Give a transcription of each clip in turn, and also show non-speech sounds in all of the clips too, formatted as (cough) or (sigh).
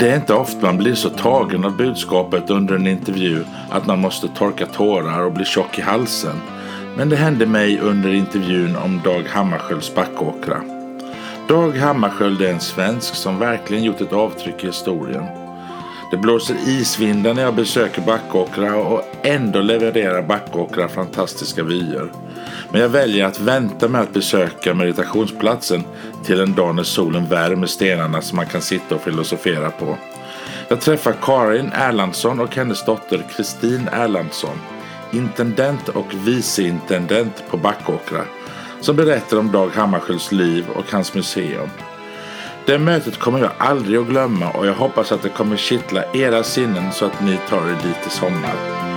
Det är inte ofta man blir så tagen av budskapet under en intervju att man måste torka tårar och bli tjock i halsen. Men det hände mig under intervjun om Dag Hammarskjölds Backåkra. Dag Hammarskjöld är en svensk som verkligen gjort ett avtryck i historien. Det blåser isvindar när jag besöker Backåkra och ändå levererar Backåkra fantastiska vyer. Men jag väljer att vänta med att besöka meditationsplatsen till en dag när solen värmer stenarna som man kan sitta och filosofera på. Jag träffar Karin Erlandsson och hennes dotter Kristin Erlandsson, intendent och viceintendent på Backåkra, som berättar om Dag Hammarskjölds liv och hans museum. Det mötet kommer jag aldrig att glömma och jag hoppas att det kommer kittla era sinnen så att ni tar er dit i sommar.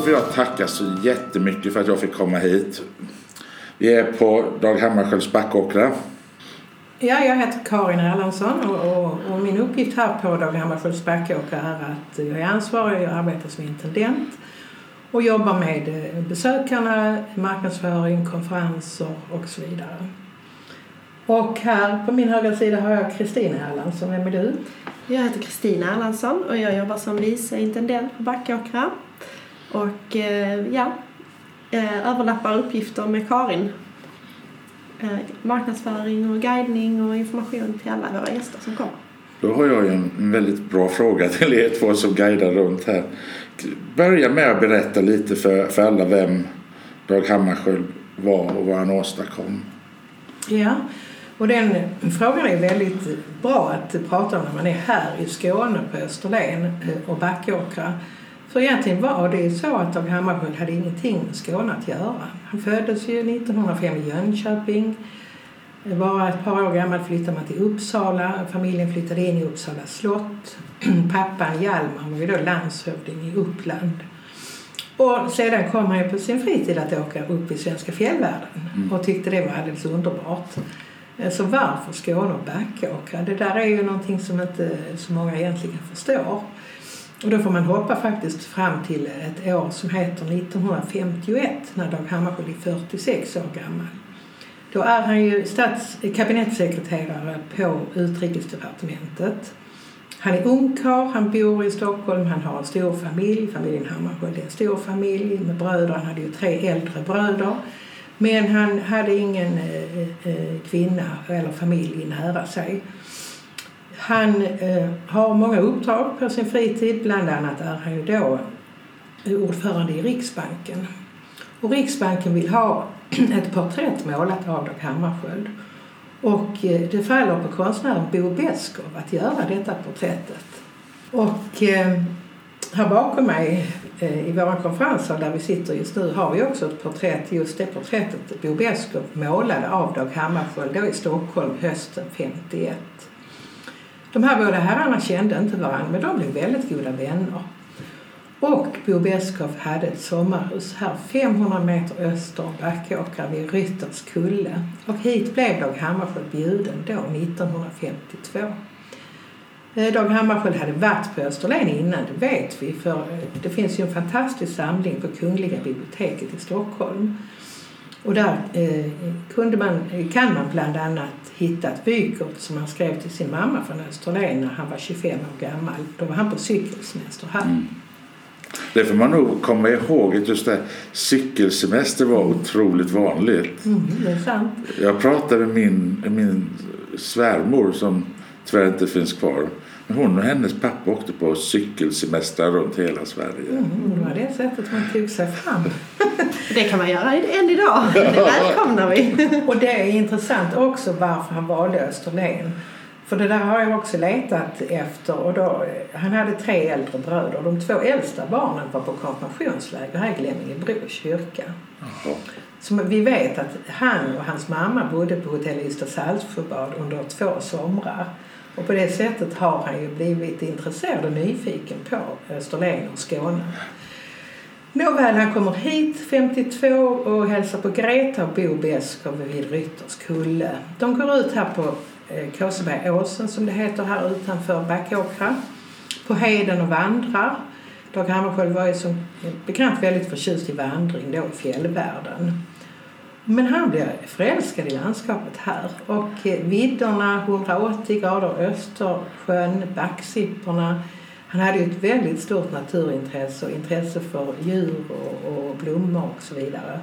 Då får jag tacka så jättemycket för att jag fick komma hit. Vi är på Dag Hammarskjölds Backåkra. Ja, jag heter Karin Erlandsson och, och, och, min uppgift här på Dag Hammarskjölds Backåkra är att jag är ansvarig, jag arbetar som intendent och jobbar med eh, besökarna, marknadsföring, konferenser och så vidare. Och här på min högra sida har jag Kristina Erlandsson. Vem är du? Jag heter Kristina Erlandsson och jag jobbar som vice intendent på Backåkra. Och eh, ja, eh, överlappar uppgifter med Karin. Eh, marknadsföring och guidning och information till alla våra gäster som kommer. Då har jag en väldigt bra fråga till er två som guidar runt här. Börja med att berätta lite för, för alla vem Dag Hammarskjöld var och vad han åstadkom. Ja, och den frågan är väldigt bra att prata om när man är här i Skåne på Österlen och Backåkra. För egentligen var det så att Dag Hammarskjöld hade ingenting med Skåne att göra. Han föddes ju 1905 i Jönköping. Bara ett par år gammal flyttade man till Uppsala. Familjen flyttade in i Uppsala slott. (clears throat) Pappan Hjalmar var ju då landshövding i Uppland. Och sedan kom han ju på sin fritid att åka upp i svenska fjällvärlden mm. och tyckte det var alldeles underbart. Så varför Skåne och Backåkra? Det där är ju någonting som inte så många egentligen förstår. Och då får man hoppa faktiskt fram till ett år som heter 1951 när Dag Hammarskjöld är 46 år gammal. Då är han ju stats kabinettssekreterare på Utrikesdepartementet. Han är ungkarl, han bor i Stockholm, han har en stor familj. Familjen Hammarskjöld är en stor familj med bröder. Han hade ju tre äldre bröder. Men han hade ingen eh, eh, eh kvinna eller familj nära sig. Han eh, har många uppdrag på sin fritid. Bland annat är han ju då ordförande i Riksbanken. Och Riksbanken vill ha (clears throat) ett porträtt målat av Dag Hammarskjöld. Och eh, det faller på konstnären Bo Beskow att göra detta porträttet. Och eh, här bakom mig eh, i våra konferenser där vi sitter just nu har vi också ett porträtt, just det porträttet Bo Beskow målade av Dag Hammarskjöld då i Stockholm hösten 51. De här båda herrarna kände inte varandra men de blev väldigt goda vänner. Och Bo Beskow hade ett sommarhus här 500 meter öster om Backåkra vid Rytters kulle. Och hit blev Dag Hammarskjöld bjuden då 1952. Eh, Dag Hammarskjöld hade varit på Österlen innan, det vet vi. För eh, det finns ju en fantastisk samling på Kungliga biblioteket i Stockholm. Och där eh, kunde man, kan man bland annat hitta ett vykort som han skrev till sin mamma från Österlen när han var 25 år gammal. Då var han på cykelsemester här. Mm. Det får man nog komma ihåg att just det cykelsemester var otroligt vanligt. Mm, det är sant. Jag pratade med min, min svärmor som tyvärr inte finns kvar. Hon och hennes pappa åkte på cykelsemester runt hela Sverige. Mm, det var det sättet man tog sig fram. (laughs) det kan man göra än idag. (laughs) Det välkomnar vi. och det är intressant också varför han valde Österlen. För det där har jag också letat efter. Och då, han hade tre äldre bröder. De två äldsta barnen var på konfirmationsläger här i Glemmingebro kyrka. Så vi vet att han och hans mamma bodde på hotell Ystad Saltsjöbad under två somrar. Och på det sättet har han ju blivit intresserad och nyfiken på Österlen och Skåne. Nåväl, han kommer hit 52 och hälsar på Greta och Bo Beskow vid Rytters kulle. De går ut här på eh, Kåsebergåsen som det heter här utanför Backåkra. På heden och vandrar. Dag Hammarskjöld var ju som bekant väldigt förtjust i vandring då i fjällvärlden. Men han blev förälskad i landskapet här och eh, vidderna 180 grader Östersjön, backsipporna. Han hade ju ett väldigt stort naturintresse och intresse för djur och, och blommor och så vidare.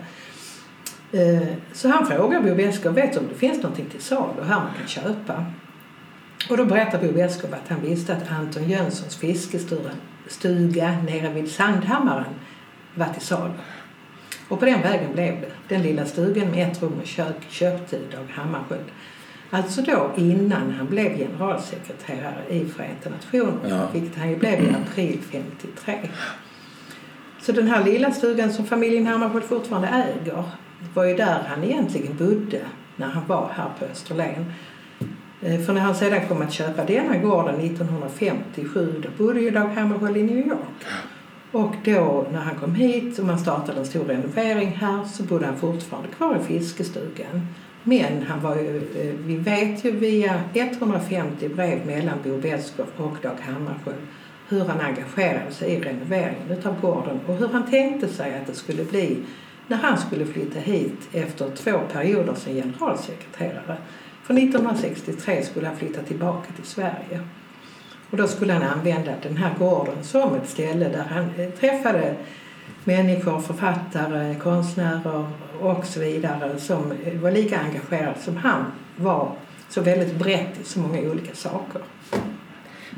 Eh, så han frågar Bo Beskow, vet du om det finns någonting till salu här man kan köpa? Och då berättar Bo Beskow att han visste att Anton Jönssons fiskestuga nere vid Sandhammaren var till salu. Och på den vägen blev det. Den lilla stugan med ett rum och kök köpte Dag Hammarskjöld. Alltså då innan han blev generalsekreterare i Förenta Nationerna, ja. vilket han ju blev i april 53. Så den här lilla stugan som familjen Hammarskjöld fortfarande äger var ju där han egentligen bodde när han var här på Österlen. Eh, för när han sedan kom att köpa denna gården 1957 då bodde ju Dag Hammarskjöld i New York. Och då när han kom hit och man startade en stor renovering här så bodde han fortfarande kvar i fiskestugan. Men han var ju, eh, vi vet ju via 150 brev mellan Bo Beskow och Dag Hammarskjöld hur han engagerade sig i renoveringen av gården och hur han tänkte sig att det skulle bli när han skulle flytta hit efter två perioder som generalsekreterare. För 1963 skulle han flytta tillbaka till Sverige. Och då skulle han använda den här gården som ett ställe där han eh, träffade människor, författare, konstnärer och så vidare som var lika engagerade som han var så väldigt brett i så många olika saker.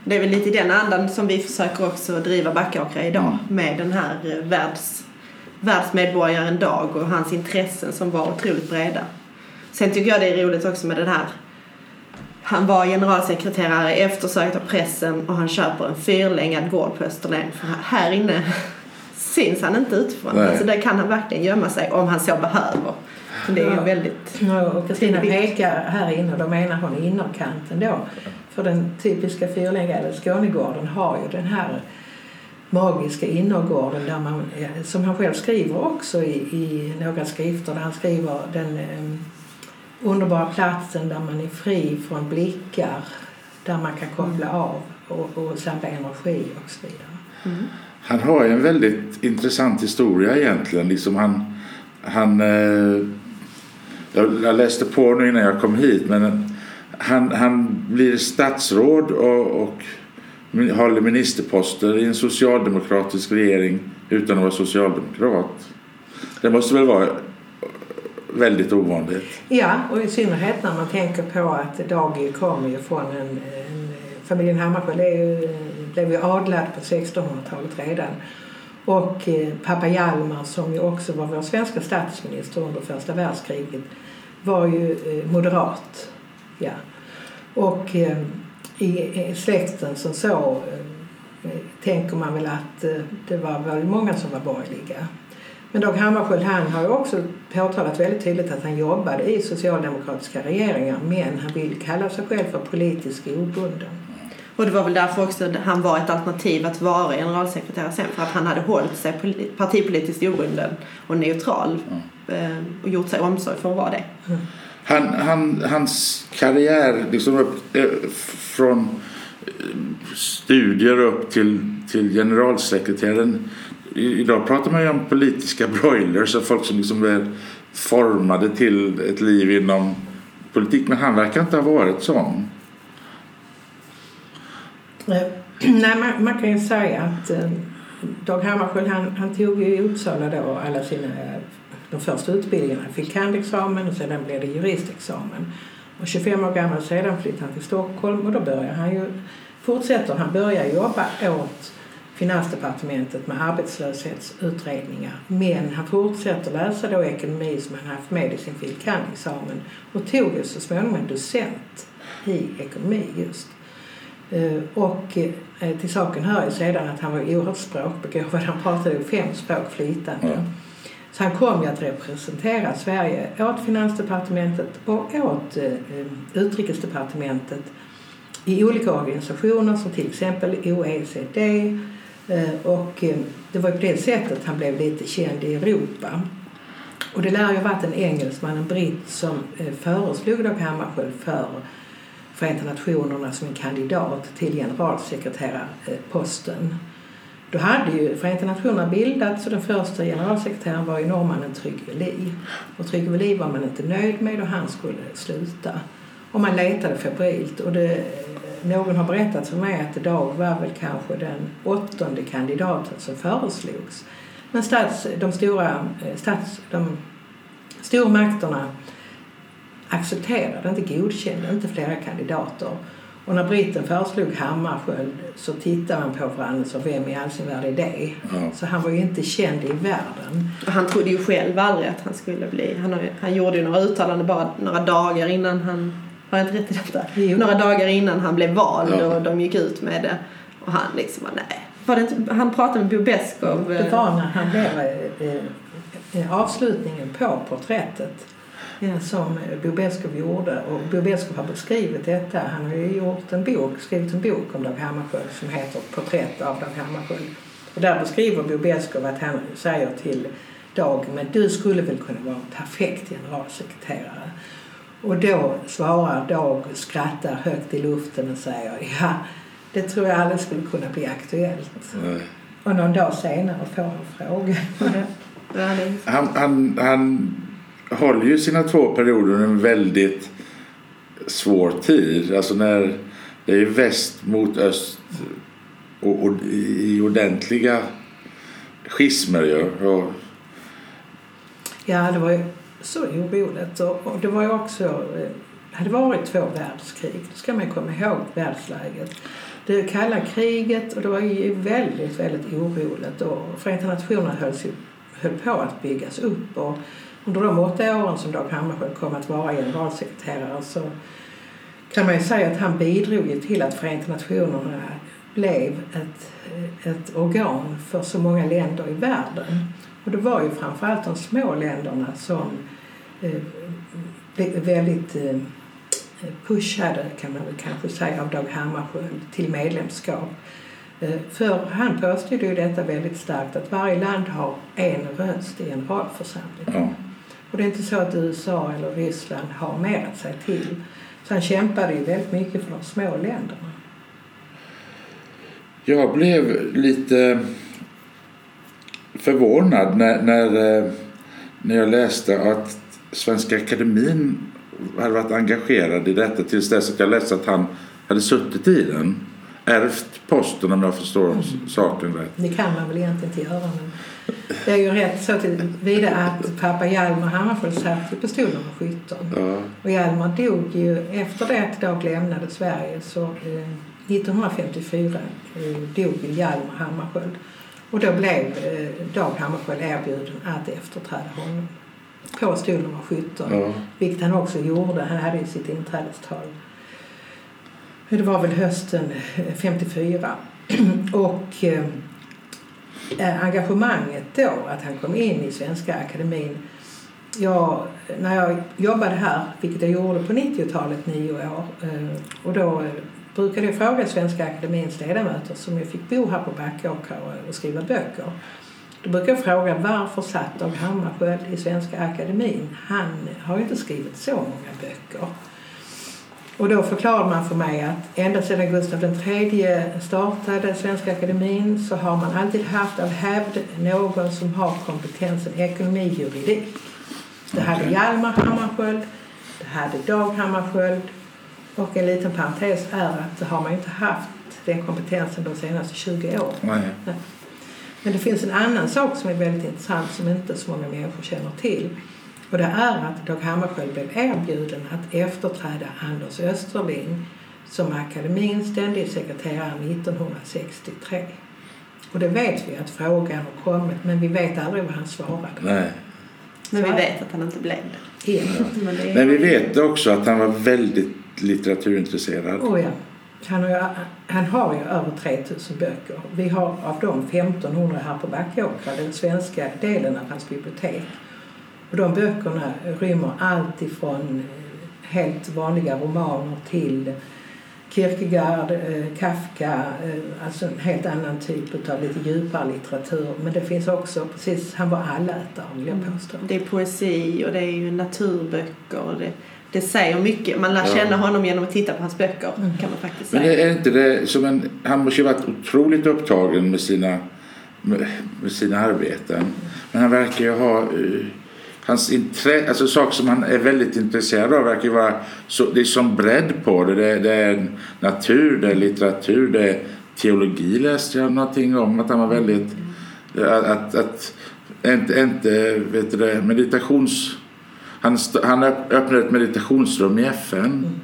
Det är väl lite i den andan som vi försöker också driva Backåkra idag mm. med den här eh, världs, världsmedborgaren Dag och hans intressen som var otroligt breda. Sen tycker jag det är roligt också med den här han var generalsekreterare eftersökt av pressen och han köper en fyrlängad gård på Österlen. För här inne syns han inte utifrån. Nej. Alltså där kan han verkligen gömma sig om han så behöver. det är ja. väldigt... Ja, och Kristina pekar här inne, då menar hon innerkanten då. För den typiska fyrlängade Skånegården har ju den här magiska innergården där man, som han själv skriver också i, i några skrifter där han skriver den eh, underbara platsen där man är fri från blickar, där man kan koppla mm. av och, och samla energi och så vidare. Mm. Han har en väldigt intressant historia egentligen. Liksom han, han, eh, jag läste på nu innan jag kom hit men han, han blir statsråd och, och håller ministerposter i en socialdemokratisk regering utan att vara socialdemokrat. Det måste väl vara väldigt ovanligt. Ja, och i synnerhet när man tänker på att Dagi kommer ju från en, en familjen Hammarskjöld blev ju adlad på 1600-talet redan. Och eh, pappa Hjalmar som ju också var vår svenska statsminister under första världskriget var ju eh, moderat. Ja. Och eh, i släkten som så tänker man väl att det var väl många som var borgerliga. Men Dag Hammarskjöld han har ju också påtalat väldigt tydligt att han jobbade i socialdemokratiska regeringar men han vill kalla sig själv för politiskt obunden. Och det var väl därför också han var ett alternativ att vara generalsekreterare sen för att han hade hållit sig partipolitiskt obunden och neutral mm. och gjort sig omsorg för att vara det. Mm. Han, han, hans karriär liksom upp, eh, från eh, studier upp till, till generalsekreteraren Idag pratar man ju om politiska (laughs) broilers, folk som liksom är formade till ett liv inom politik. Men han verkar inte ha varit sån. Nej, (clears throat) man, man kan ju säga att eh, Dag Hammarskjöld han, han tog ju i Uppsala då alla sina de första utbildningarna. Han fick kandexamen och sedan blev det juristexamen. Och 25 år gammal sedan flyttade han till Stockholm och då börjar han ju, fortsätter han börjar jobba åt Finansdepartementet med arbetslöshetsutredningar. Men han fortsätter läsa då ekonomi som han haft med i sin fil. examen och tog ju så småningom en docent i ekonomi just. Eh, och eh, till saken hör ju sedan att han var oerhört språkbegåvad. Han pratade fem språk flytande. Mm. Så han kom ju att representera Sverige åt Finansdepartementet och åt eh, Utrikesdepartementet i olika organisationer som till exempel OECD, Eh, och eh, det var på det sättet han blev lite känd i Europa. Och det lär ju ha varit en engelsman, en britt, som eh, föreslog Dag Hammarskjöld för Förenta Nationerna som en kandidat till generalsekreterarposten. Då hade ju Förenta Nationerna bildats och den första generalsekreteraren var ju norrmannen Trygve Lie. Och Trygve Lie var man inte nöjd med och han skulle sluta. Och man letade febrilt och det, någon har berättat för mig att Dag var väl kanske den åttonde kandidaten som föreslogs. Men stats, de stora stats, de stormakterna accepterade, inte godkände inte flera kandidater. Och när britten föreslog Hammarskjöld så tittade man på varandra och sa vem i all sin värld är det? Ja. Så han var ju inte känd i världen. Och han trodde ju själv aldrig att han skulle bli... Han, han gjorde ju några uttalanden bara några dagar innan han... Har jag inte rätt i detta? Jo. Några dagar innan han blev vald Ja. och de gick ut med det. Och han liksom bara, nej. Var det inte, han pratade med Bo Beskow. Det var när han blev eh, eh, avslutningen på porträttet eh, som Bo Beskow gjorde. Och Bo Beskow har beskrivit detta. Han har ju gjort en bok, skrivit en bok om Dag Hammarskjöld som heter Porträtt av Dag Hammarskjöld. Och där beskriver Bo Beskow att han säger till Dag, men du skulle väl kunna vara en perfekt generalsekreterare. Och då svarar Dag, skrattar högt i luften och säger ja, det tror jag aldrig skulle kunna bli aktuellt. Nej. Och någon dag senare får han frågan. Han, han, han håller ju sina två perioder under en väldigt svår tid. Alltså när det är väst mot öst och, och i ordentliga schismer ju. Och, Ja, det var ju så oroligt. Och, och det var ju också... det hade varit två världskrig. det ska man komma ihåg världsläget. Det kalla kriget och det var ju väldigt, väldigt oroligt. Och Förenta Nationerna höll, höll på att byggas upp. Och under de åtta åren som Dag Hammarskjöld kom att vara generalsekreterare så kan man ju säga att han bidrog till att Förenta Nationerna blev ett, ett organ för så många länder i världen. Och det var ju framförallt de små länderna som eh, blev väldigt eh, pushade, kan man väl kanske säga, av Dag Hammarskjöld till medlemskap. Eh, för han påstod ju detta väldigt starkt att varje land har en röst i generalförsamlingen. ja. Och det är inte så att USA eller Ryssland har mer att säga till. Så han kämpade ju väldigt mycket för de små länderna. Jag blev lite förvånad när, när, eh, när jag läste att Svenska Akademin hade varit engagerad i detta tills dess att jag läste att han hade suttit i den. Ärvt posten om jag förstår saken rätt. Det kan man väl egentligen inte göra. Men det är ju rätt så tillvida att pappa Hjalmar Hammarskjöld satt på stol nummer 17. Ja, Och Hjalmar dog ju efter det att Dag lämnade Sverige så eh, 1954 eh, dog Hjalmar Hammarskjöld. Och då blev eh, Dag Hammarskjöld erbjuden att efterträda honom på stol nummer 17. ja. Vilket han också gjorde. Han hade ju sitt inträdestal. Det var väl hösten eh, (clears throat) 54. Och eh, eh, engagemanget då, att han kom in i Svenska Akademin. Jag, när jag jobbade här, vilket jag gjorde på 90-talet, nio år, eh, och då eh, brukade jag fråga Svenska Akademins ledamöter som ju fick bo här på Backåkra och, skriva böcker. Då brukar jag fråga varför satt Dag Hammarskjöld i Svenska Akademin? Han har ju inte skrivit så många böcker. Och då förklarade man för mig att ända sedan Gustav III startade Svenska Akademin så har man alltid haft av hävd någon som har kompetensen ekonomi juridik. Det hade. Hjalmar Hammarskjöld, det hade Dag Hammarskjöld och en liten parentes är att det har man inte haft den kompetensen de senaste 20 åren. Nej. Men det finns en annan sak som är väldigt intressant som inte så många människor känner till. Och det är att Dag Hammarskjöld blev erbjuden att efterträda Anders Österling som akademins ständig sekreterare 1963. Och det vet vi att frågan har kommit men vi vet aldrig vad han svarade. Nej. men vi vet att han inte blev det. Helt. Men det är, Men vi vet också att han var väldigt litteraturintresserad. Oh ja. Han har, ju, han har ju över 3000 böcker. Vi har av dem 1500 här på Backåkra, den svenska delen av hans bibliotek. Och de böckerna rymmer allt ifrån eh, helt vanliga romaner till Kierkegaard, eh, Kafka, eh, alltså en helt annan typ av lite djupare litteratur. Men det finns också, precis, han var allätare vill jag påstå. det är poesi och det är ju naturböcker och det det säger mycket. Man lär Ja. känna honom genom att titta på hans böcker kan man faktiskt Men säga. det är inte det som en, han måste ju varit otroligt upptagen med sina, med, med sina arbeten. Men han verkar ju ha eh, hans intresse, alltså saker som han är väldigt intresserad av verkar ju vara så, det är som bredd på det. Det, det är natur, det är litteratur, det är teologi läste jag någonting om att han var väldigt att, att, att inte, inte vet du det, meditations han, han öpp- öppnade ett meditationsrum i FN.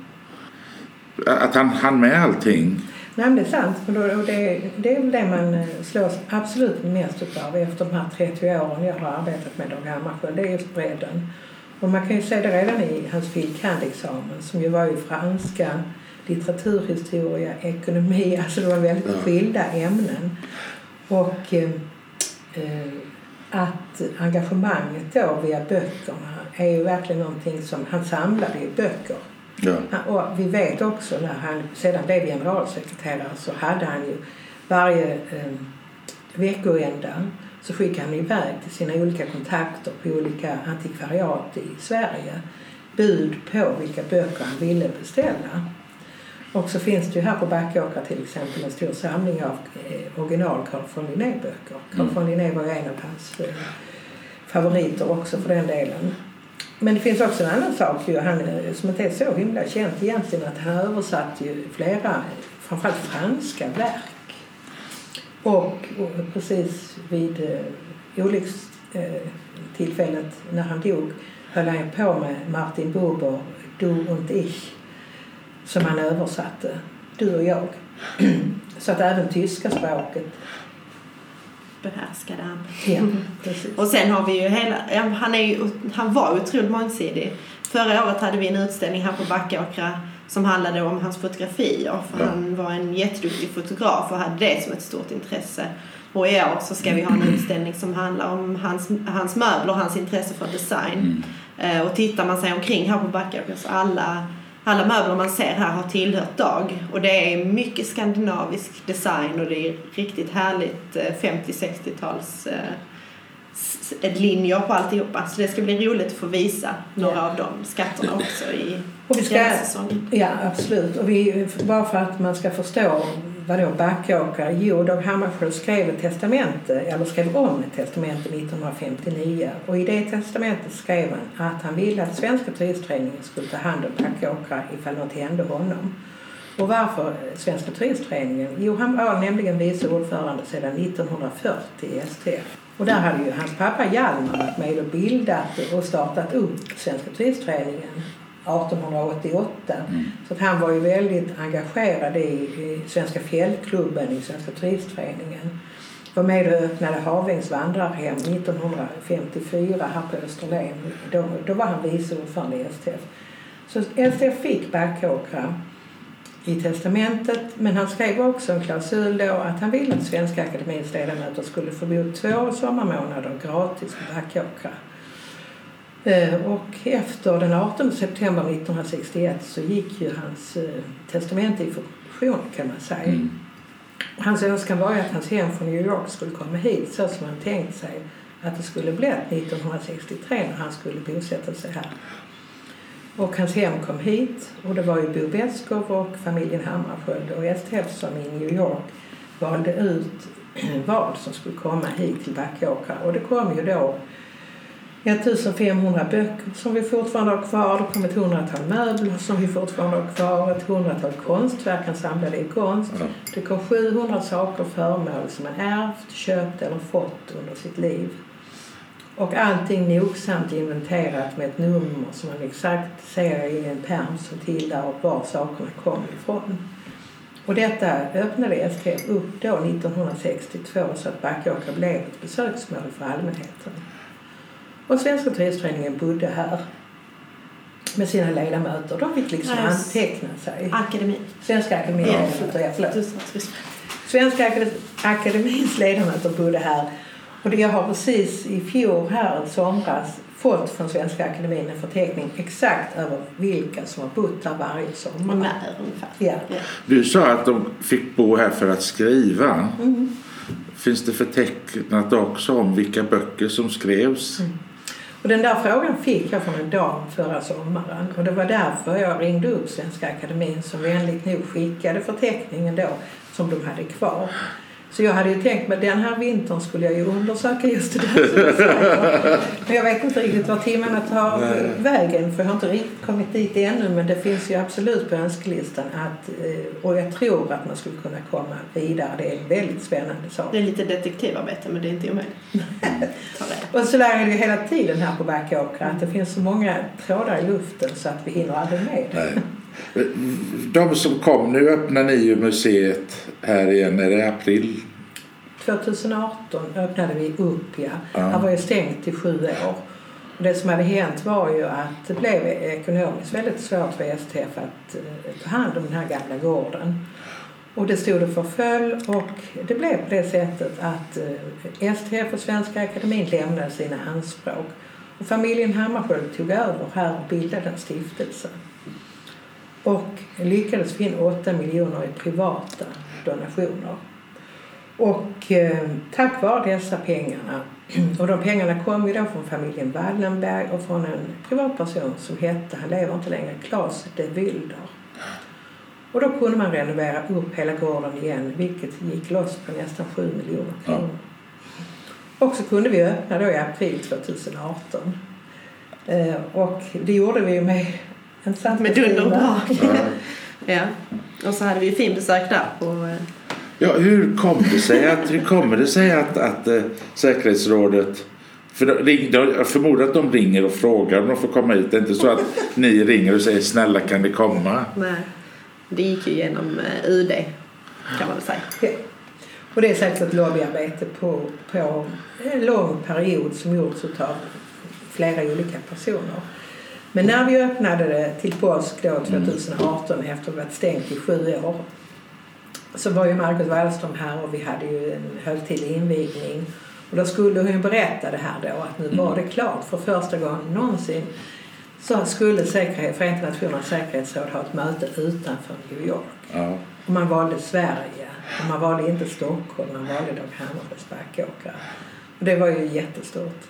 Att han hann med allting. Nej, men det är sant. Då, och det, det är väl det man eh, slås absolut mest av efter de här 30 åren jag har arbetat med Dag Hammarskjöld. Det är just bredden. Och man kan ju se det redan i hans fil. kand.-examen som ju var i franska, litteraturhistoria, ekonomi. (laughs) Alltså det var väldigt Ja. skilda ämnen. Och eh, eh, att engagemanget då via böckerna är ju verkligen någonting som han samlade i böcker. Ja. Och vi vet också när han sedan blev generalsekreterare så hade han ju varje eh, veckoända så skickade han iväg till sina olika kontakter på olika antikvariat i Sverige bud på vilka böcker han ville beställa. Och så finns det ju här på Backåkra till exempel en stor samling av eh, original Carl von Linné-böcker. Carl Mm. von Linné var ju en av hans eh, favoriter också för den delen. Men det finns också en annan sak ju, han, eh, som inte är så himla känt egentligen att han översatte ju flera, framförallt franska verk. Och, och precis vid eh, olyckstillfället eh, när han dog höll han på med Martin Buber, Du und ich, som han översatte, Du och jag. (clears throat) Så att även tyska språket, Behärskade han. ja. Och sen har vi ju hela, han, är ju, han var otroligt mångsidig. Förra året hade vi en utställning här på Backåkra som handlade om hans fotografier. För Ja. han var en jätteduktig fotograf och hade det som ett stort intresse. Och i år så ska vi ha en utställning som handlar om hans, hans möbler och hans intresse för design. Mm. Eh, och tittar man sig omkring här på Backåkra så alla, alla möbler man ser här har tillhört Dag. Och det är mycket skandinavisk design och det är riktigt härligt eh, 50-60-tals eh, s- linjer på alltihopa. Så det ska bli roligt att få visa några av de skatterna också i Och vi ska, ja, absolut. Och vi, bara för att man ska förstå Vadå då Backåkra... Jo, Dag Hammarskjöld skrev ett testamente, eller skrev om ett testamente 1959. Och i det testamentet skrev han att han ville att Svenska turistföreningen skulle ta hand om Backåkra ifall något hände honom. Och varför Svenska turistföreningen? Jo, han var nämligen vice ordförande sedan 1940 i STF. Och där hade ju hans pappa Hjalmar varit med och bildat och startat upp Svenska turistföreningen 1888. Så att han var ju väldigt engagerad i, i Svenska fjällklubben i Svenska turistföreningen. Var med och öppnade Havängts vandrarhem 1954 här på Österlen. Då, då var han vice ordförande i STF. Så STF fick Backåkra i testamentet men han skrev också en klausul då att han ville att Svenska Akademiens ledamöter skulle få bo två sommarmånader gratis på Backåkra. Eh, Och efter den 18 september 1961 så gick ju hans eh, testamente i funktion kan man säga. Mm. Hans önskan var att hans hem från New York skulle komma hit så som han tänkt sig att det skulle bli 1963 när han skulle bosätta sig här. Och hans hem kom hit och det var ju Bo Beskow och familjen Hammarskjöld och STF som i New York valde ut (clears throat) vad som skulle komma hit till Backåkra. Och det kom ju då 1500 böcker som vi fortfarande har kvar. Det kom ett hundratal möbler som vi fortfarande har kvar. Ett hundratal konstverk samlade i konst. Ja. Det kom 700 saker och föremål som han ärvt, köpt eller fått under sitt liv. Och allting nogsamt inventerat med ett nummer som man exakt ser i en pärm som tillhör var sakerna kom ifrån. Och detta öppnade STF upp då 1962 så att Backåkra blev ett besöksmål för allmänheten. Och Svenska turistföreningen bodde här med sina ledamöter. De fick liksom Yes. anteckna sig. Akademi. Svenska akademins Ja. ledamöter, ja, förlåt. Svenska Akad- akademins ledamöter bodde här. Och det- jag har precis i fjol här i somras fått från Svenska akademin en förteckning exakt över vilka som har bott här varje sommar. När ungefär. Ja. Du sa att de fick bo här för att skriva. Mm. Finns det förtecknat också om vilka böcker som skrevs? Mm. Och den där frågan fick jag från en dam förra sommaren och det var därför jag ringde upp Svenska Akademin som vänligt nog skickade förteckningen då som de hade kvar. Så jag hade ju tänkt mig den här vintern skulle jag ju undersöka just det där. (laughs) Men jag vet inte riktigt var timmarna tar Nej. vägen för jag har inte riktigt kommit dit ännu men det finns ju absolut på önskelistan att, eh, och jag tror att man skulle kunna komma vidare. Det är en väldigt spännande sak. Det är lite detektivarbete men det är inte omöjligt. (laughs) Och så där är det ju hela tiden här på Backåkra att det finns så många trådar i luften så att vi hinner aldrig med. Nej. De som kom, nu öppnar ni ju museet här igen. Är det april? 2018 öppnade vi upp, ja. Ja. Han var ju stängt i sju år. Och det som hade hänt var ju att det blev ekonomiskt väldigt svårt för STF att eh, ta hand om den här gamla gården. Och det stod och förföll och det blev på det sättet att eh, STF och Svenska Akademin lämnade sina anspråk. Och familjen Hammarskjöld tog över här och bildade en stiftelse. Och lyckades få in 8 miljoner i privata donationer. Och eh, tack vare dessa pengarna, (clears throat) och de pengarna kom ju då från familjen Wallenberg och från en privatperson som hette, han lever inte längre, Claes de Wilder. Och då kunde man renovera upp hela gården igen vilket gick loss på nästan 7 miljoner kronor. Och så kunde vi öppna då i april 2018. Eh, och det gjorde vi med en sant Med dunder och brak. Ja. (laughs) Ja. Och så hade vi ju fin besök där på eh, Ja, hur kom det sig att, hur kommer det sig att, att eh, säkerhetsrådet för de, ring, jag förmodar att de ringer och frågar om de får komma hit. Det är inte så att ni ringer och säger snälla kan ni komma? Nej. Det gick ju genom eh, UD kan man väl säga. Ja. Och det är säkert ett lobbyarbete på, på en lång period som gjorts av flera olika personer. Men när vi öppnade det till påsk då 2018 efter att ha varit stängt i sju år så var ju Margot Wallström här och vi hade ju en högtidlig invigning. Och då skulle hon ju berätta det här då att nu var det klart för första gången någonsin så skulle säkerhet, Förenta Nationernas säkerhetsråd ha ett möte utanför New York. Ja. Och man valde Sverige. Och man valde inte Stockholm, man valde Dag Hammarskjölds Backåkra. Och det var ju jättestort.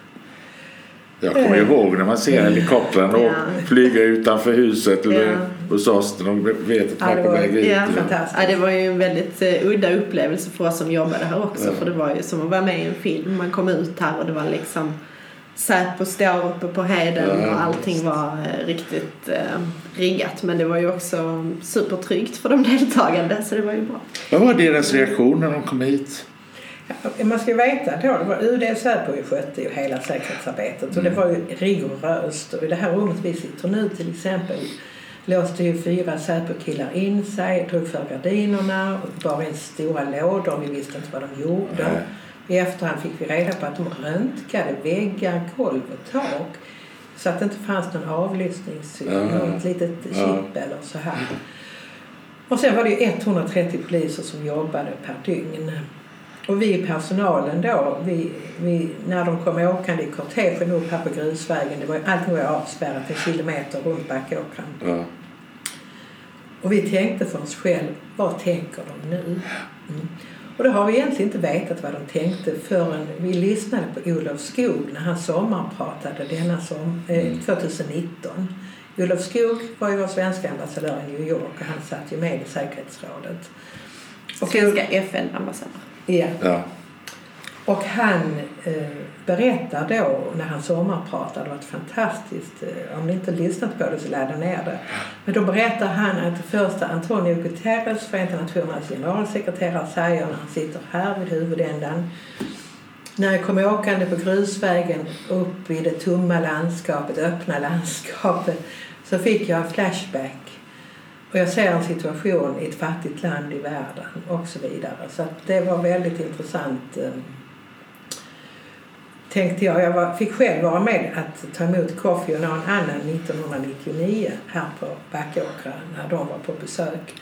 Jag kommer ihåg när man ser helikoptrarna Ja. och flyga utanför huset eller Ja. hos oss när de vet att Ja, man är på var- väg ut. Ja. Fantastiskt. Ja, det var ju en väldigt eh, udda upplevelse för oss som jobbade här också. Ja. För det var ju som att vara med i en film. Man kom ut här och det var liksom Säpo står uppe på heden Ja, och allting var eh, riktigt eh, riggat. Men det var ju också supertryggt för de deltagande så det var ju bra. Vad var deras reaktion när de kom hit? Man ska veta då, det var UD och Säpo skötte ju hela säkerhetsarbetet och det var ju rigoröst. Och i det här rummet vi sitter nu till exempel låste ju fyra Säpo-killar in sig, drog för gardinerna och bar in stora lådor. Vi visste inte vad de gjorde. Nej. I efterhand fick vi reda på att de röntgade väggar, golv och tak så att det inte fanns någon avlyssningssyn, Ja. något litet chip Ja. eller så här. Och sen var det ju 130 poliser som jobbade per dygn. Och vi i personalen då, vi, vi, när de kom åkande i kortegen upp här på grusvägen, det var, allting var avspärrat en kilometer runt Backåkran. Ja. Och vi tänkte för oss själva, vad tänker de nu? Mm. Och då har vi egentligen inte vetat vad de tänkte förrän vi lyssnade på Olof Skog när han sommarpratade denna som, eh, 2019. Olof Skog var ju vår svenska ambassadör i New York och han satt ju med i säkerhetsrådet. Och Svenska FN-ambassadör. Ja. Ja. Och han eh, berättar då när han sommarpratar, det var fantastiskt, eh, om ni inte lyssnat på det så ladda ner det. Men då berättar han att det första Antonio Guterres, Förenta Nationernas generalsekreterare, säger när han sitter här vid huvudändan. När jag kom åkande på grusvägen upp i det tomma landskapet, öppna landskapet, så fick jag en flashback. Och jag ser en situation i ett fattigt land i världen och så vidare. Så att det var väldigt intressant. Eh, tänkte jag. Jag var, fick själv vara med att ta emot Kofi och någon annan 1999 här på Backåkra när de var på besök.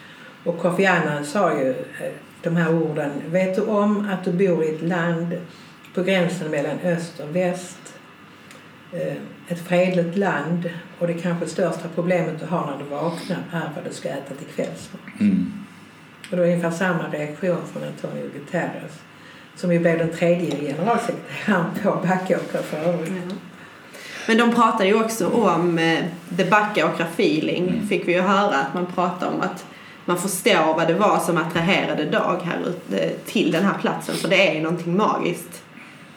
Och Kofi Annan sa ju eh, de här orden. Vet du om att du bor i ett land på gränsen mellan öst och väst? Eh, Eh, Ett fredligt land och det kanske största problemet du har när du vaknar är vad du ska äta till kvällsmat. Mm. Och det var ungefär samma reaktion från Antonio Guterres som ju blev den tredje generalsekreteraren på Backåkra för övrigt. Ja. Men de pratade ju också om eh, the Backåkra feeling. Mm. Fick vi ju höra att man pratade om att man förstår vad det var som attraherade Dag här ute till den här platsen. För det är ju någonting magiskt.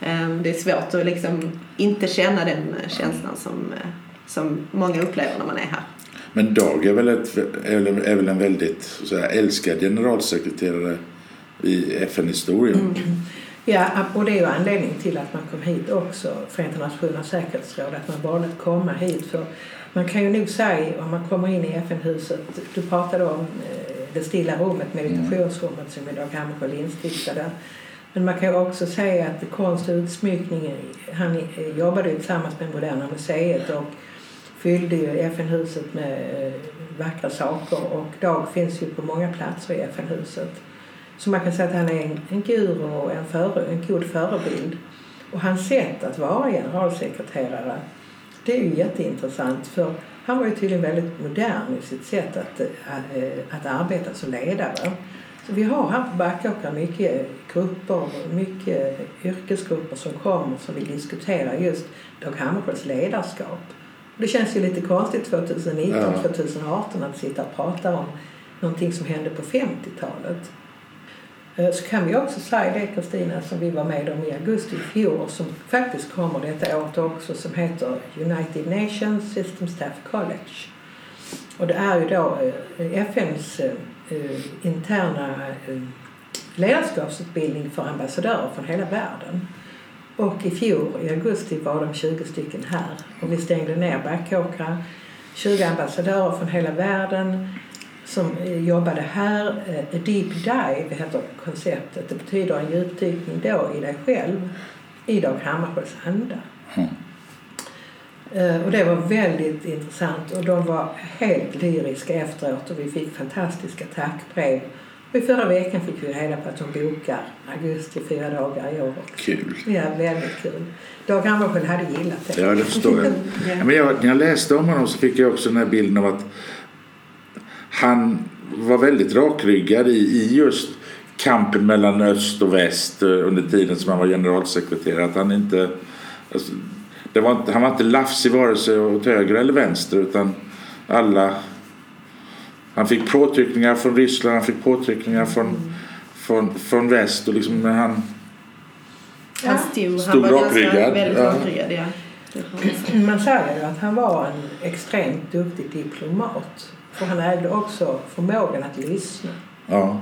Eh, det är svårt att liksom inte känna den känslan som, eh, som många upplever när man är här. Men Dag är väl, ett, är väl- är en väldigt så här, älskad generalsekreterare i FN-historien. Ja, och det är ju anledningen till att man kom hit också, Förenta Nationernas säkerhetsråd, att man valde att komma hit. För man kan ju nog säga, om man kommer in i FN-huset, du pratade om eh, det stilla rummet, meditationsrummet som Dag Hammarskjöld instiftade. Men man kan också säga att konst och utsmyckning, han jobbade ju tillsammans med Moderna Museet och fyllde ju FN-huset med eh, vackra saker och Dag finns ju på många platser i FN-huset. Så man kan säga att han är en, en guru och en, före, en god förebild. Och hans sätt att vara generalsekreterare, det är ju jätteintressant för han var ju tydligen väldigt modern i sitt sätt att, att, att arbeta som ledare. Så vi har här på Backåkra mycket grupper, mycket yrkesgrupper som kommer som vill diskutera just Dag Hammarskjölds ledarskap. Det känns ju lite konstigt 2019, Ja. 2018 att sitta och prata om någonting som hände på 50-talet. Eh, Så kan vi också säga det Kristina som vi var med om i augusti i fjol och som faktiskt kommer detta året också som heter United Nations System Staff College. Och det är ju då eh, FNs eh, interna eh, ledarskapsutbildning för ambassadörer från hela världen. Och i fjol i augusti var de 20 stycken här och vi stängde ner Backåkra. 20 ambassadörer från hela världen som eh, jobbade här. Eh, A deep dive heter konceptet. Det betyder en djupdykning då i dig själv, i Dag Hammarskjölds anda. Mm. Eh, Och det var väldigt intressant och de var helt lyriska efteråt och vi fick fantastiska tackbrev. Och i förra veckan fick vi reda på att de bokar augusti fyra dagar i år. Kul. Ja, väldigt kul. Dag Hammarskjöld hade gillat det. Ja, det förstår jag. (laughs) Ja, men jag. När jag läste om honom så fick jag också den här bilden av att han var väldigt rakryggad i, i just kampen mellan öst och väst eh, under tiden som han var generalsekreterare. Att han inte... Alltså, var inte han var inte lafsig vare sig åt höger eller vänster utan alla... Han fick påtryckningar från Ryssland, han fick påtryckningar från, från, från väst och liksom när han... Han stod, Stod han var rakryggad, väldigt ja. rakryggad, ja. Man säger ju att han var en extremt duktig diplomat. För han ägde också förmågan att lyssna Ja,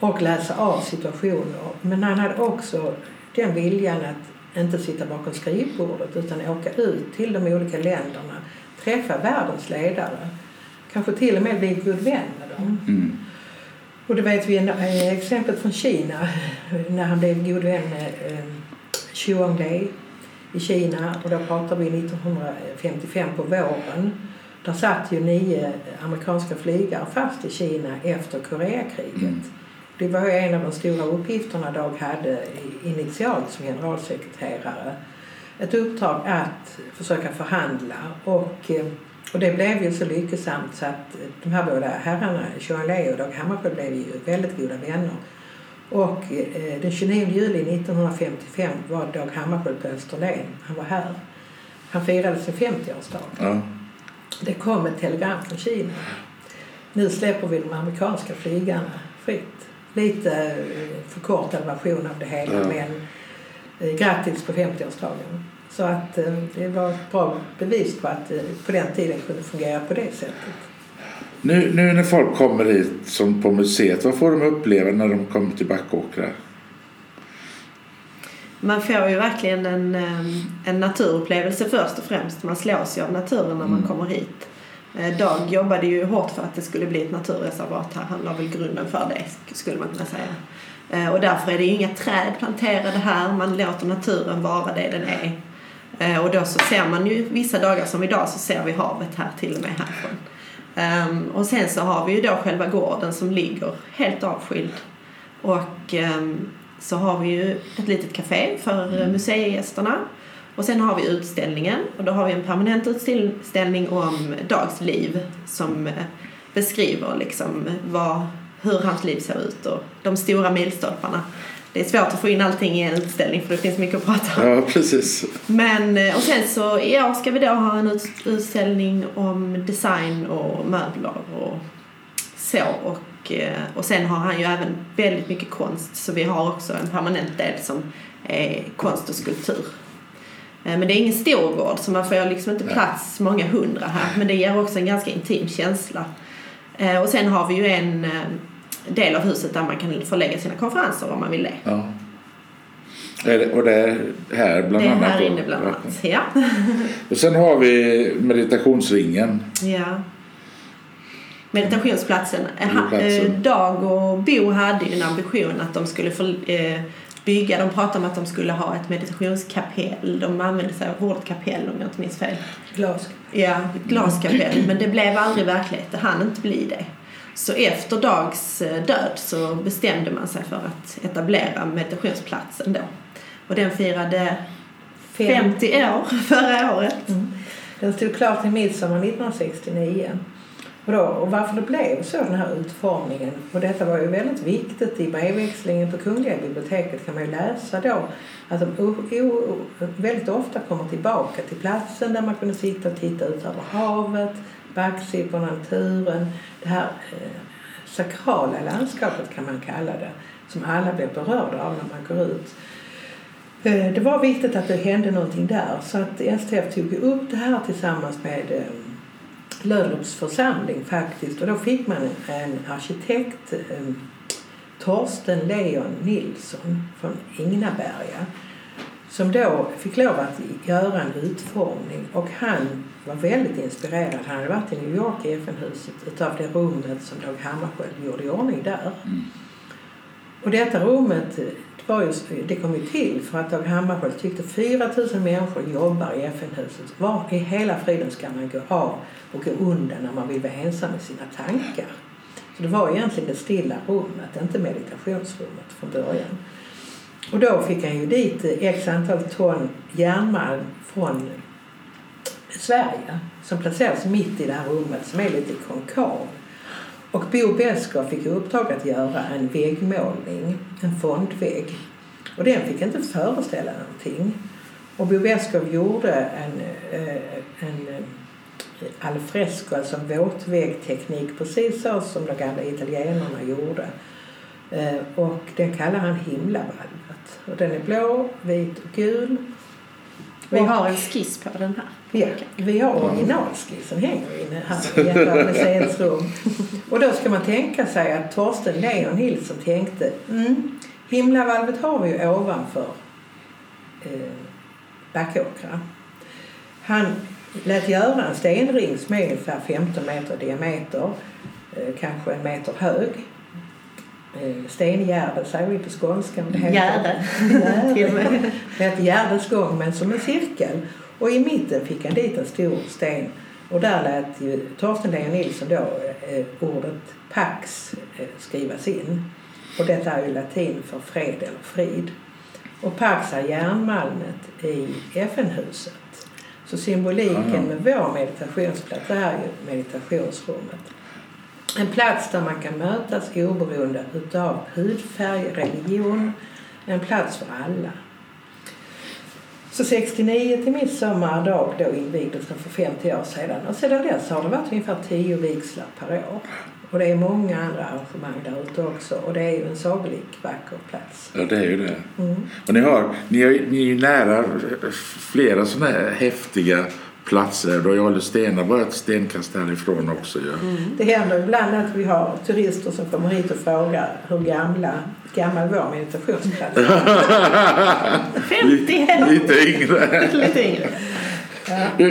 och läsa av situationer. Men han hade också den viljan att inte sitta bakom skrivbordet utan åka ut till de olika länderna, träffa världens ledare, kanske till och med bli god vän med dem. mm. Och det vet vi eh, exemplet från Kina (laughs) när han blev god vän med eh, Xu Lei i Kina och då pratar vi 1955 på våren. Där satt ju nio amerikanska flygare fast i Kina efter Koreakriget. Mm. Det var en av de stora uppgifterna Dag hade initialt som generalsekreterare. Ett uppdrag att försöka förhandla och, eh, och det blev ju så lyckosamt så att de här båda herrarna, Sean Lei och Dag Hammarskjöld, blev ju väldigt goda vänner. Och eh, den 29 juli 1955 var Dag Hammarskjöld på Österlen. Han var här. Han firade sin 50-årsdag. ja. Det kom ett telegram från Kina. Nu släpper vi de amerikanska flygarna fritt. Lite eh, förkortad version av det hela Ja. men eh, grattis på 50-årsdagen. Så att eh, det var ett bra bevis på att eh, på den tiden kunde fungera på det sättet. Nu, nu när folk kommer hit som på museet, vad får de uppleva när de kommer till Backåkra? Man får ju verkligen en, en naturupplevelse först och främst. Man slås ju av naturen när man Mm. kommer hit. Eh, Dag jobbade ju hårt för att det skulle bli ett naturreservat här. Han la väl grunden för det skulle man kunna säga. Eh, Och därför är det inga träd planterade här. Man låter naturen vara det den är. Eh, Och då så ser man ju vissa dagar som idag så ser vi havet här till och med härifrån. Ehm, Och sen så har vi ju då själva gården som ligger helt avskild. Och ehm, så har vi ju ett litet café för eh, museigästerna. Och sen har vi utställningen och då har vi en permanent utställning om Dags liv som eh, beskriver liksom vad, hur hans liv ser ut och de stora milstolparna. det är svårt att få in allting i en utställning för det finns mycket att prata om. Ja, precis. Men, eh, och sen så i år ska vi då ha en ut- utställning om design och möbler och så. Och, eh, och sen har han ju även väldigt mycket konst så vi har också en permanent del som är konst och skulptur. Eh, Men det är ingen stor gård så man får liksom inte plats många hundra här men det ger också en ganska intim känsla. Eh, Och sen har vi ju en eh, del av huset där man kan förlägga sina konferenser om man vill det. Ja. Och det är här bland Det är annat? här inne bland annat. Ja. (laughs) Och sen har vi meditationsringen. Ja. Meditationsplatsen. Platsen. Dag och Bo hade ju en ambition att de skulle för, eh, bygga, de pratade om att de skulle ha ett meditationskapell. De använde sig av ordet kapell om jag inte minns fel. Glas. Ja, glaskapell. Men det blev aldrig verklighet, det hann inte bli det. Så efter Dags eh, död så bestämde man sig för att etablera meditationsplatsen då. Och den firade 50 år (laughs) förra året. Den stod klar till midsommar 1969. Och, då, och varför det blev så den här utformningen, och detta var ju väldigt viktigt i brevväxlingen på Kungliga biblioteket kan man ju läsa då att de väldigt ofta kommer tillbaka till platsen där man kunde sitta och titta ut över havet, backse på naturen, det här eh, sakrala landskapet kan man kalla det, som alla blir berörda av när man går ut. Eh, Det var viktigt att det hände någonting där så att STF tog upp det här tillsammans med eh, Löderups församling faktiskt och då fick man en arkitekt, eh, Torsten Leon Nilsson från Ingnaberga som då fick lov att göra en utformning och han var väldigt inspirerad. Han hade varit i New York i FN-huset utav det rummet som Dag Hammarskjöld gjorde i ordning där. Och detta rummet var ju, det kom ju till för att Dag Hammarskjöld tyckte 4 000 människor jobbar i FN-huset. Var i hela friden ska man gå av och gå undan när man vill vara ensam med sina tankar? Så det var egentligen det stilla rummet, inte meditationsrummet från början. Och då fick han ju dit eh, x antal ton järnmalm från Sverige som placerades mitt i det här rummet som är lite konkav. Och Bo Beskow fick i uppdrag att göra en väggmålning, en fondvägg. Och den fick inte föreställa någonting. Och Bo Beskow gjorde en, eh, en eh, alfresco, alltså en våtväggteknik, precis så som de gamla italienarna gjorde. Eh, och den kallar han himlavalvet. Och den är blå, vit och gul. Vi har en skiss på den här. Ja, vi har originalskissen hänger inne här i ett av museets rum. Och då ska man tänka sig att Torsten Leon Nilsson tänkte mm, himlavalvet har vi ju ovanför eh, Backåkra. Han lät göra en stenring som är ungefär 15 meter diameter, eh, kanske en meter hög. Eh, Stengärde säger vi på skånska. men det heter- Gärde. Det heter Gärdens gång, men som en cirkel. Och i mitten fick han dit en stor sten. Och där lät ju Torsten Leon Nilsson då eh, ordet pax eh, skrivas in. Och detta är ju latin för fred eller frid. Och pax är järnmalmet i FN-huset. Så symboliken med vår meditationsplats är ju meditationsrummet. En plats där man kan mötas oberoende utav hudfärg, religion. En plats för alla. Så 69 till midsommardag då invigdes den för 50 år sedan. Och sedan dess har det varit ungefär 10 vigslar per år. Och det är många andra arrangemang där ute också. Och det är ju en sagolikt vacker plats. Ja, det är ju det. Mm. Och ni, har, ni, är, ni är ju nära flera sådana här häftiga platser. Då är Jarle Stenar bara ett stenkast härifrån också. Ja. Det händer ibland att vi har turister som kommer hit och frågar hur gamla, gammal vår meditationsplats är. (laughs) 50 år. Lite yngre. (laughs) Lite yngre.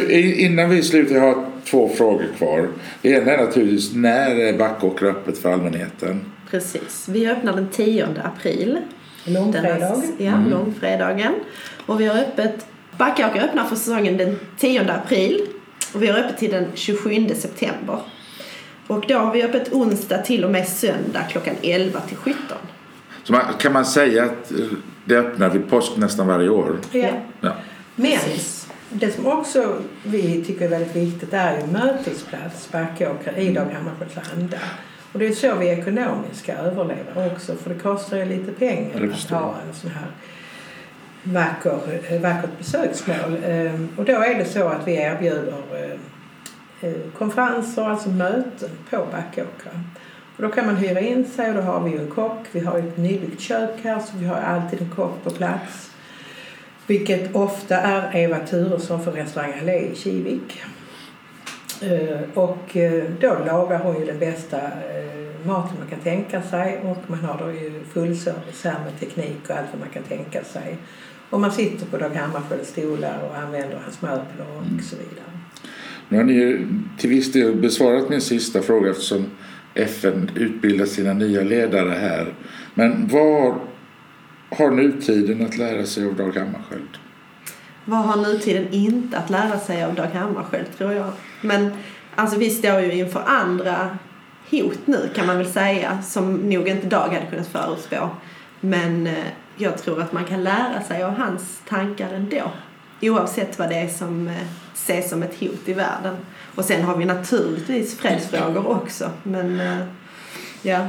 I- innan vi slutar, jag har två frågor kvar. Det ena är naturligtvis, när är Backåkra öppet för allmänheten? Precis. Vi öppnar den 10 april. Långfredag. Ja, långfredagen. Och vi har öppet, Backåker öppnar för säsongen den 10 april. Och vi har öppet till den 27 september. Och då har vi öppet onsdag till och med söndag klockan 11 till 17. Så man, kan man säga att eh, det öppnar vid påsk nästan varje år? Ja. Ja. Men Precis. det som också vi tycker är väldigt viktigt är ju mötesplats Backåkra i Dag Hammarskjölds. Och det är så vi ekonomiskt ska överleva också för det kostar ju lite pengar att ha en sån här vacker, eh, vackert besöksmål. Ehm, och då är det så att vi erbjuder eh, eh, konferenser, alltså möten på Backåkra. Och då kan man hyra in sig och då har vi ju en kock. Vi har ju ett nybyggt kök här så vi har alltid en kock på plats. Vilket ofta är Eva Turesson från restaurang Allé i Kivik. Och då lagar hon ju den bästa maten man kan tänka sig och man har då ju fullservice här med teknik och allt vad man kan tänka sig. Och man sitter på Dag Hammarskjölds stolar och använder hans möbler och så vidare. Nu har ni ju till viss del besvarat min sista fråga eftersom FN utbildar sina nya ledare här. Men vad har nutiden att lära sig av Dag Hammarskjöld? Vad har nutiden inte att lära sig av Dag Hammarskjöld tror jag. Men alltså vi står ju inför andra hot nu kan man väl säga som nog inte Dag hade kunnat förutspå. Men eh, jag tror att man kan lära sig av hans tankar ändå. Oavsett vad det är som eh, ses som ett hot i världen. Och sen har vi naturligtvis fredsfrågor också. Men eh, ja,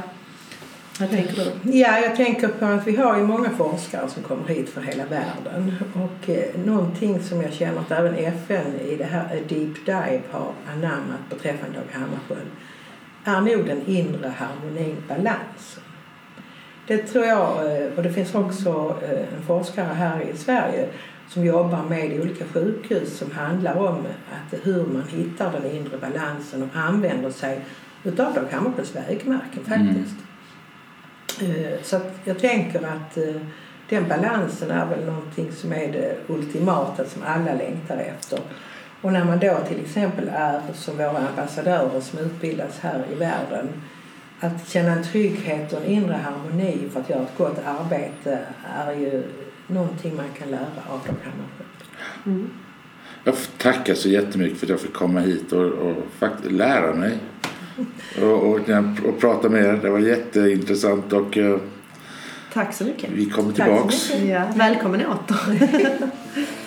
vad tänker du? Ja, jag tänker på att vi har ju många forskare som kommer hit från hela världen. Och eh, någonting som jag känner att även FN i det här Deep Dive har anammat beträffande Dag Hammarskjöld är nog den inre harmonin, balansen. Det tror jag, eh, och det finns också eh, en forskare här i Sverige som jobbar med olika sjukhus som handlar om att hur man hittar den inre balansen och använder sig utav Dag Hammarskjölds vägmärken faktiskt. Eh, Så jag tänker att den balansen är väl någonting som är det ultimata som alla längtar efter. Och när man då till exempel är som våra ambassadörer som utbildas här i världen att känna en trygghet och en inre harmoni för att göra ett gott arbete är ju någonting man kan lära av Dag Hammarskjöld. Mm. Jag får tacka så jättemycket för att jag fick komma hit och, och faktiskt lära mig. Och, och, och prata med er. Det var jätteintressant och eh, Tack så mycket. vi kommer Tack så tillbaks. mycket. Ja, välkommen åter. (laughs)